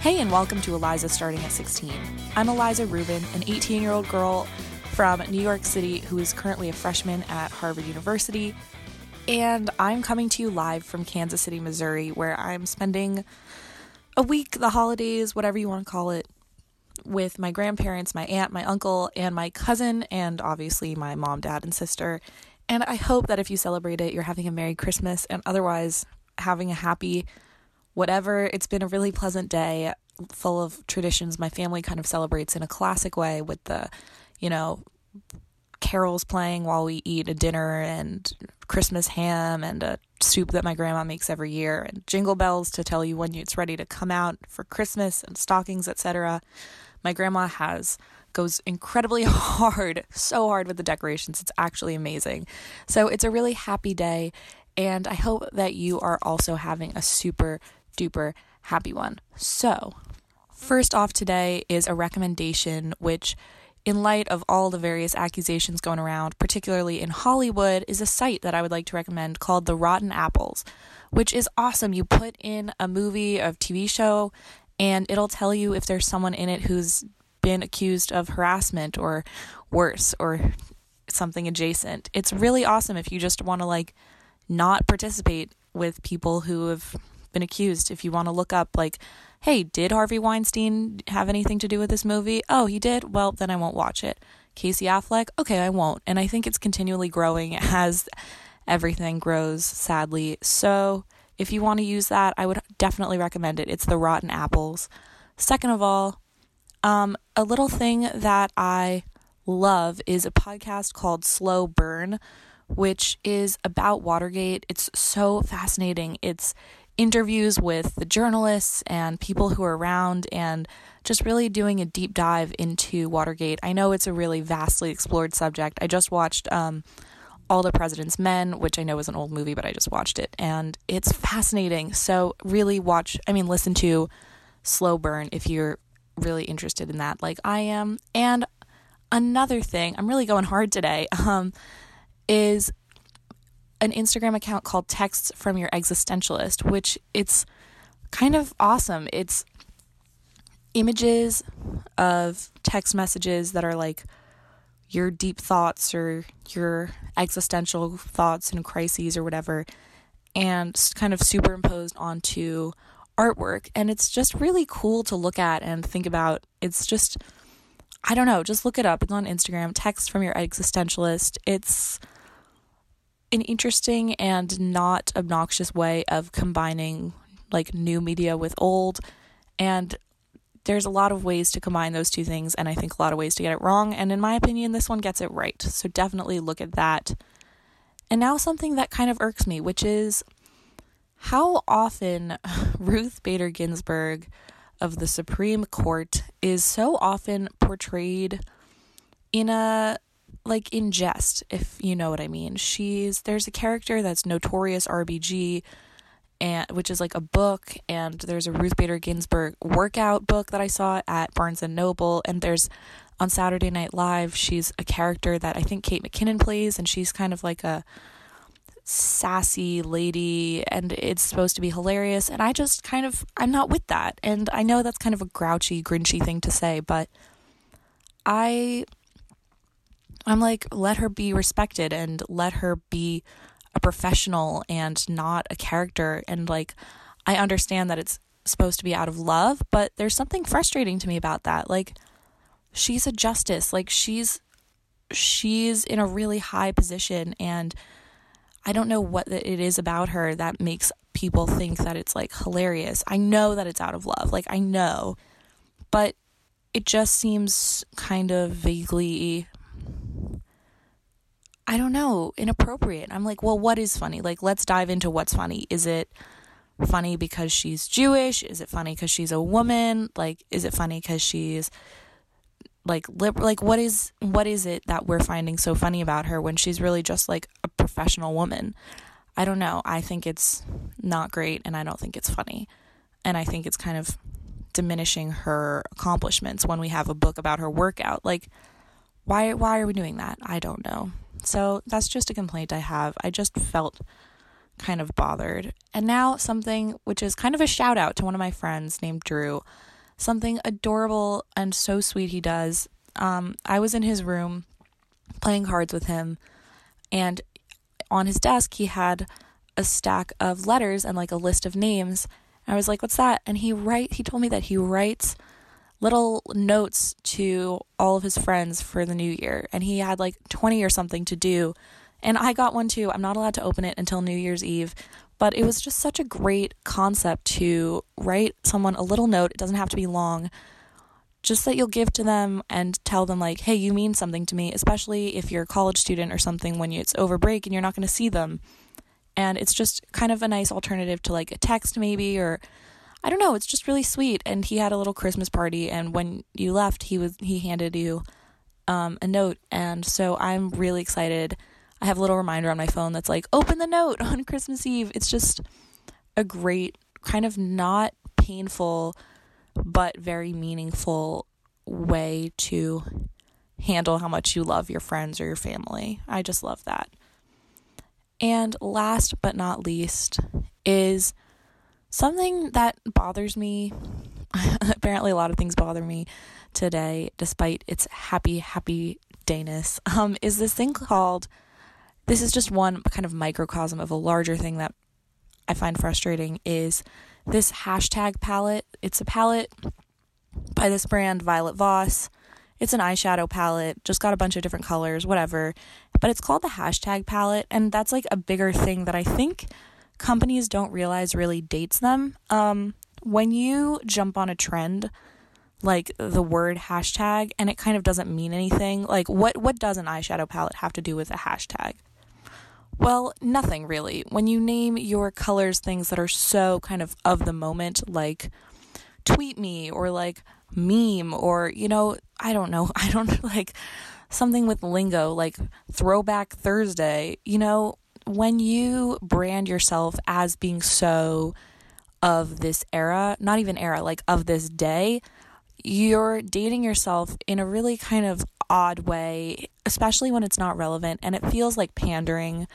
Hey, and welcome to Eliza Starting at 16. I'm Eliza Rubin, an 18 year old girl from New York City who is currently a freshman at Harvard University. And I'm coming to you live from Kansas City, Missouri, where I'm spending a week, the holidays, whatever you want to call it, with my grandparents, my aunt, my uncle, and my cousin, and obviously my mom, dad, and sister. And I hope that if you celebrate it, you're having a Merry Christmas and otherwise having a happy whatever. It's been a really pleasant day full of traditions. My family kind of celebrates in a classic way with the, you know, carols playing while we eat a dinner and Christmas ham and a soup that my grandma makes every year and jingle bells to tell you when it's ready to come out for Christmas and stockings, etc. My grandma has goes incredibly hard, so hard with the decorations. It's actually amazing. So it's a really happy day and I hope that you are also having a super duper happy one. So, first off today is a recommendation which in light of all the various accusations going around, particularly in Hollywood, is a site that I would like to recommend called The Rotten Apples, which is awesome. You put in a movie, a TV show, and it'll tell you if there's someone in it who's been accused of harassment or worse or something adjacent. It's really awesome if you just want to like not participate with people who have been accused. If you want to look up, like, hey, did Harvey Weinstein have anything to do with this movie? Oh, he did? Well, then I won't watch it. Casey Affleck? Okay, I won't. And I think it's continually growing as everything grows, sadly. So if you want to use that, I would definitely recommend it. It's the Rotten Apples. Second of all, um, a little thing that I love is a podcast called Slow Burn, which is about Watergate. It's so fascinating. It's interviews with the journalists and people who are around and just really doing a deep dive into Watergate. I know it's a really vastly explored subject. I just watched um, All the President's Men, which I know is an old movie, but I just watched it and it's fascinating. So, really watch, I mean, listen to Slow Burn if you're really interested in that, like I am. And another thing, I'm really going hard today, um, is an Instagram account called Texts from Your Existentialist, which it's kind of awesome. It's images of text messages that are like your deep thoughts or your existential thoughts and crises or whatever, and kind of superimposed onto artwork. And it's just really cool to look at and think about. It's just, I don't know, just look it up. It's on Instagram, Text from Your Existentialist. It's an interesting and not obnoxious way of combining like new media with old and there's a lot of ways to combine those two things and I think a lot of ways to get it wrong and in my opinion this one gets it right. So definitely look at that. And now something that kind of irks me, which is how often Ruth Bader Ginsburg of the Supreme Court is so often portrayed in a like in jest, if you know what I mean. She's there's a character that's notorious RBG and which is like a book and there's a Ruth Bader Ginsburg workout book that I saw at Barnes and Noble and there's on Saturday Night Live she's a character that I think Kate McKinnon plays and she's kind of like a sassy lady and it's supposed to be hilarious and I just kind of I'm not with that and I know that's kind of a grouchy grinchy thing to say but I I'm like, let her be respected and let her be a professional and not a character. And like, I understand that it's supposed to be out of love, but there's something frustrating to me about that. Like, she's a justice. Like, she's she's in a really high position and I don't know what it is about her that makes people think that it's like hilarious. I know that it's out of love. Like I know. But it just seems kind of vaguely I don't know, inappropriate. I'm like, well, what is funny? Like, let's dive into what's funny. Is it funny because she's Jewish? Is it funny because she's a woman? Like, is it funny because she's like lib- like what is what is it that we're finding so funny about her when she's really just like a professional woman? I don't know. I think it's not great and I don't think it's funny. And I think it's kind of diminishing her accomplishments when we have a book about her workout. Like why why are we doing that? I don't know. So that's just a complaint I have. I just felt kind of bothered. And now something which is kind of a shout out to one of my friends named Drew. something adorable and so sweet he does. Um, I was in his room playing cards with him, and on his desk, he had a stack of letters and like a list of names. I was like, "What's that?" And he write he told me that he writes little notes to all of his friends for the new year, and he had like 20 or something to do. And I got one too. I'm not allowed to open it until New Year's Eve, but it was just such a great concept to write someone a little note. It doesn't have to be long. Just that you'll give to them and tell them, like, hey, you mean something to me, especially if you're a college student or something when it's over break and you're not going to see them. And it's just kind of a nice alternative to like a text, maybe, or I don't know. It's just really sweet. And he had a little Christmas party, and when you left, he was he handed you um, a note, and so I'm really excited I have a little reminder on my phone that's like, open the note on Christmas Eve. It's just a great, kind of not painful, but very meaningful way to handle how much you love your friends or your family. I just love that. And last but not least is something that bothers me. Apparently, a lot of things bother me today, despite its happy, happy dayness. Um, is this thing called this is just one kind of microcosm of a larger thing that I find frustrating is this hashtag palette. It's a palette by this brand, Violet Voss. It's an eyeshadow palette, just got a bunch of different colors, whatever. But it's called the hashtag palette, and that's like a bigger thing that I think companies don't realize really dates them. Um, when you jump on a trend, like the word hashtag, and it kind of doesn't mean anything, like what what does an eyeshadow palette have to do with a hashtag? Well, nothing really. When you name your colors things that are so kind of of the moment, like tweet me or like meme or, you know, I don't know, I don't like something with lingo like throwback Thursday, you know, when you brand yourself as being so of this era, not even era, like of this day, you're dating yourself in a really kind of odd way, especially when it's not relevant and it feels like pandering.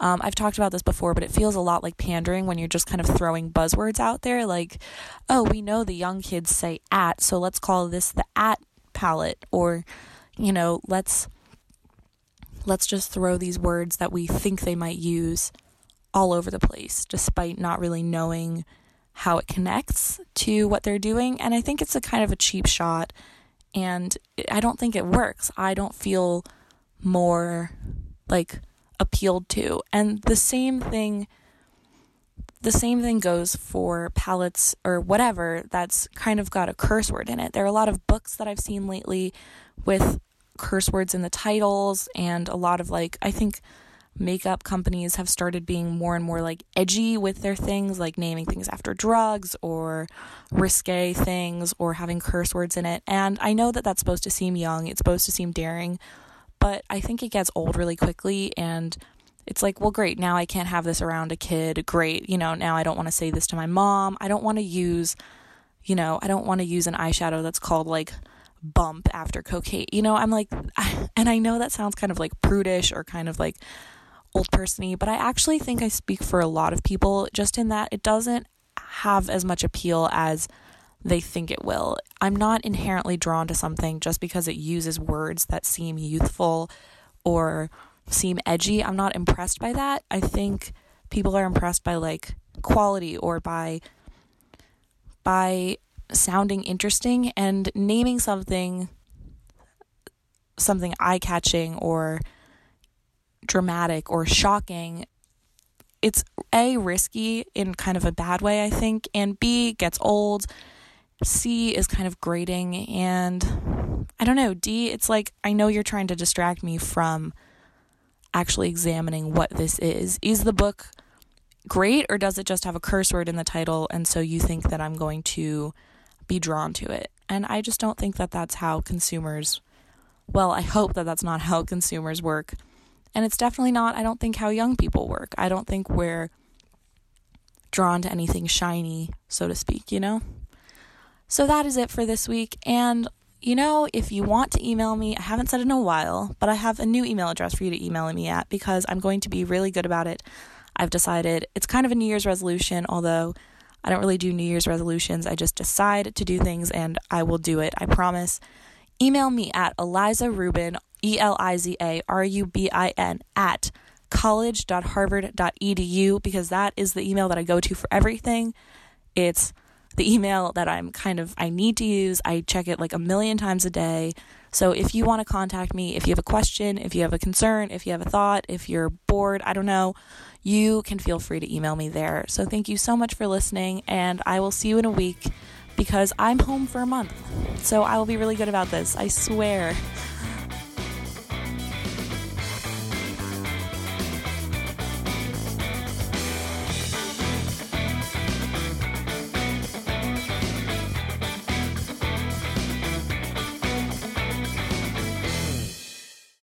Um, I've talked about this before, but it feels a lot like pandering when you're just kind of throwing buzzwords out there like, oh, we know the young kids say at, so let's call this the at palette or you know, let's let's just throw these words that we think they might use all over the place despite not really knowing how it connects to what they're doing. And I think it's a kind of a cheap shot. And I don't think it works. I don't feel more like appealed to. And the same thing the same thing goes for palettes or whatever that's kind of got a curse word in it. There are a lot of books that I've seen lately with curse words in the titles and a lot of like I think makeup companies have started being more and more like edgy with their things, like naming things after drugs or risque things or having curse words in it. And I know that that's supposed to seem young, it's supposed to seem daring, but I think it gets old really quickly and it's like, well, great, now I can't have this around a kid. Great, you know, now I don't want to say this to my mom. I don't want to use, you know, I don't want to use an eyeshadow that's called like bump after cocaine. You know, I'm like, and I know that sounds kind of like prudish or kind of like old persony, but I actually think I speak for a lot of people just in that it doesn't have as much appeal as they think it will. I'm not inherently drawn to something just because it uses words that seem youthful or seem edgy. I'm not impressed by that. I think people are impressed by like quality or by by sounding interesting and naming something something eye-catching or dramatic or shocking, it's A, risky in kind of a bad way, I think, and B, gets old. C is kind of grating, and I don't know. D, it's like I know you're trying to distract me from actually examining what this is. Is the book great, or does it just have a curse word in the title, and so you think that I'm going to be drawn to it? And I just don't think that that's how consumers, well, I hope that that's not how consumers work. And it's definitely not, I don't think, how young people work. I don't think we're drawn to anything shiny, so to speak, you know? So that is it for this week. And, you know, if you want to email me, I haven't said in a while, but I have a new email address for you to email me at because I'm going to be really good about it. I've decided it's kind of a New Year's resolution, although I don't really do New Year's resolutions. I just decide to do things and I will do it. I promise. Email me at Eliza Rubin, E L I Z A R U B I N, at college.harvard.edu because that is the email that I go to for everything. It's the email that I'm kind of I need to use. I check it like a million times a day. So if you want to contact me, if you have a question, if you have a concern, if you have a thought, if you're bored, I don't know, you can feel free to email me there. So thank you so much for listening and I will see you in a week because I'm home for a month. So I will be really good about this. I swear.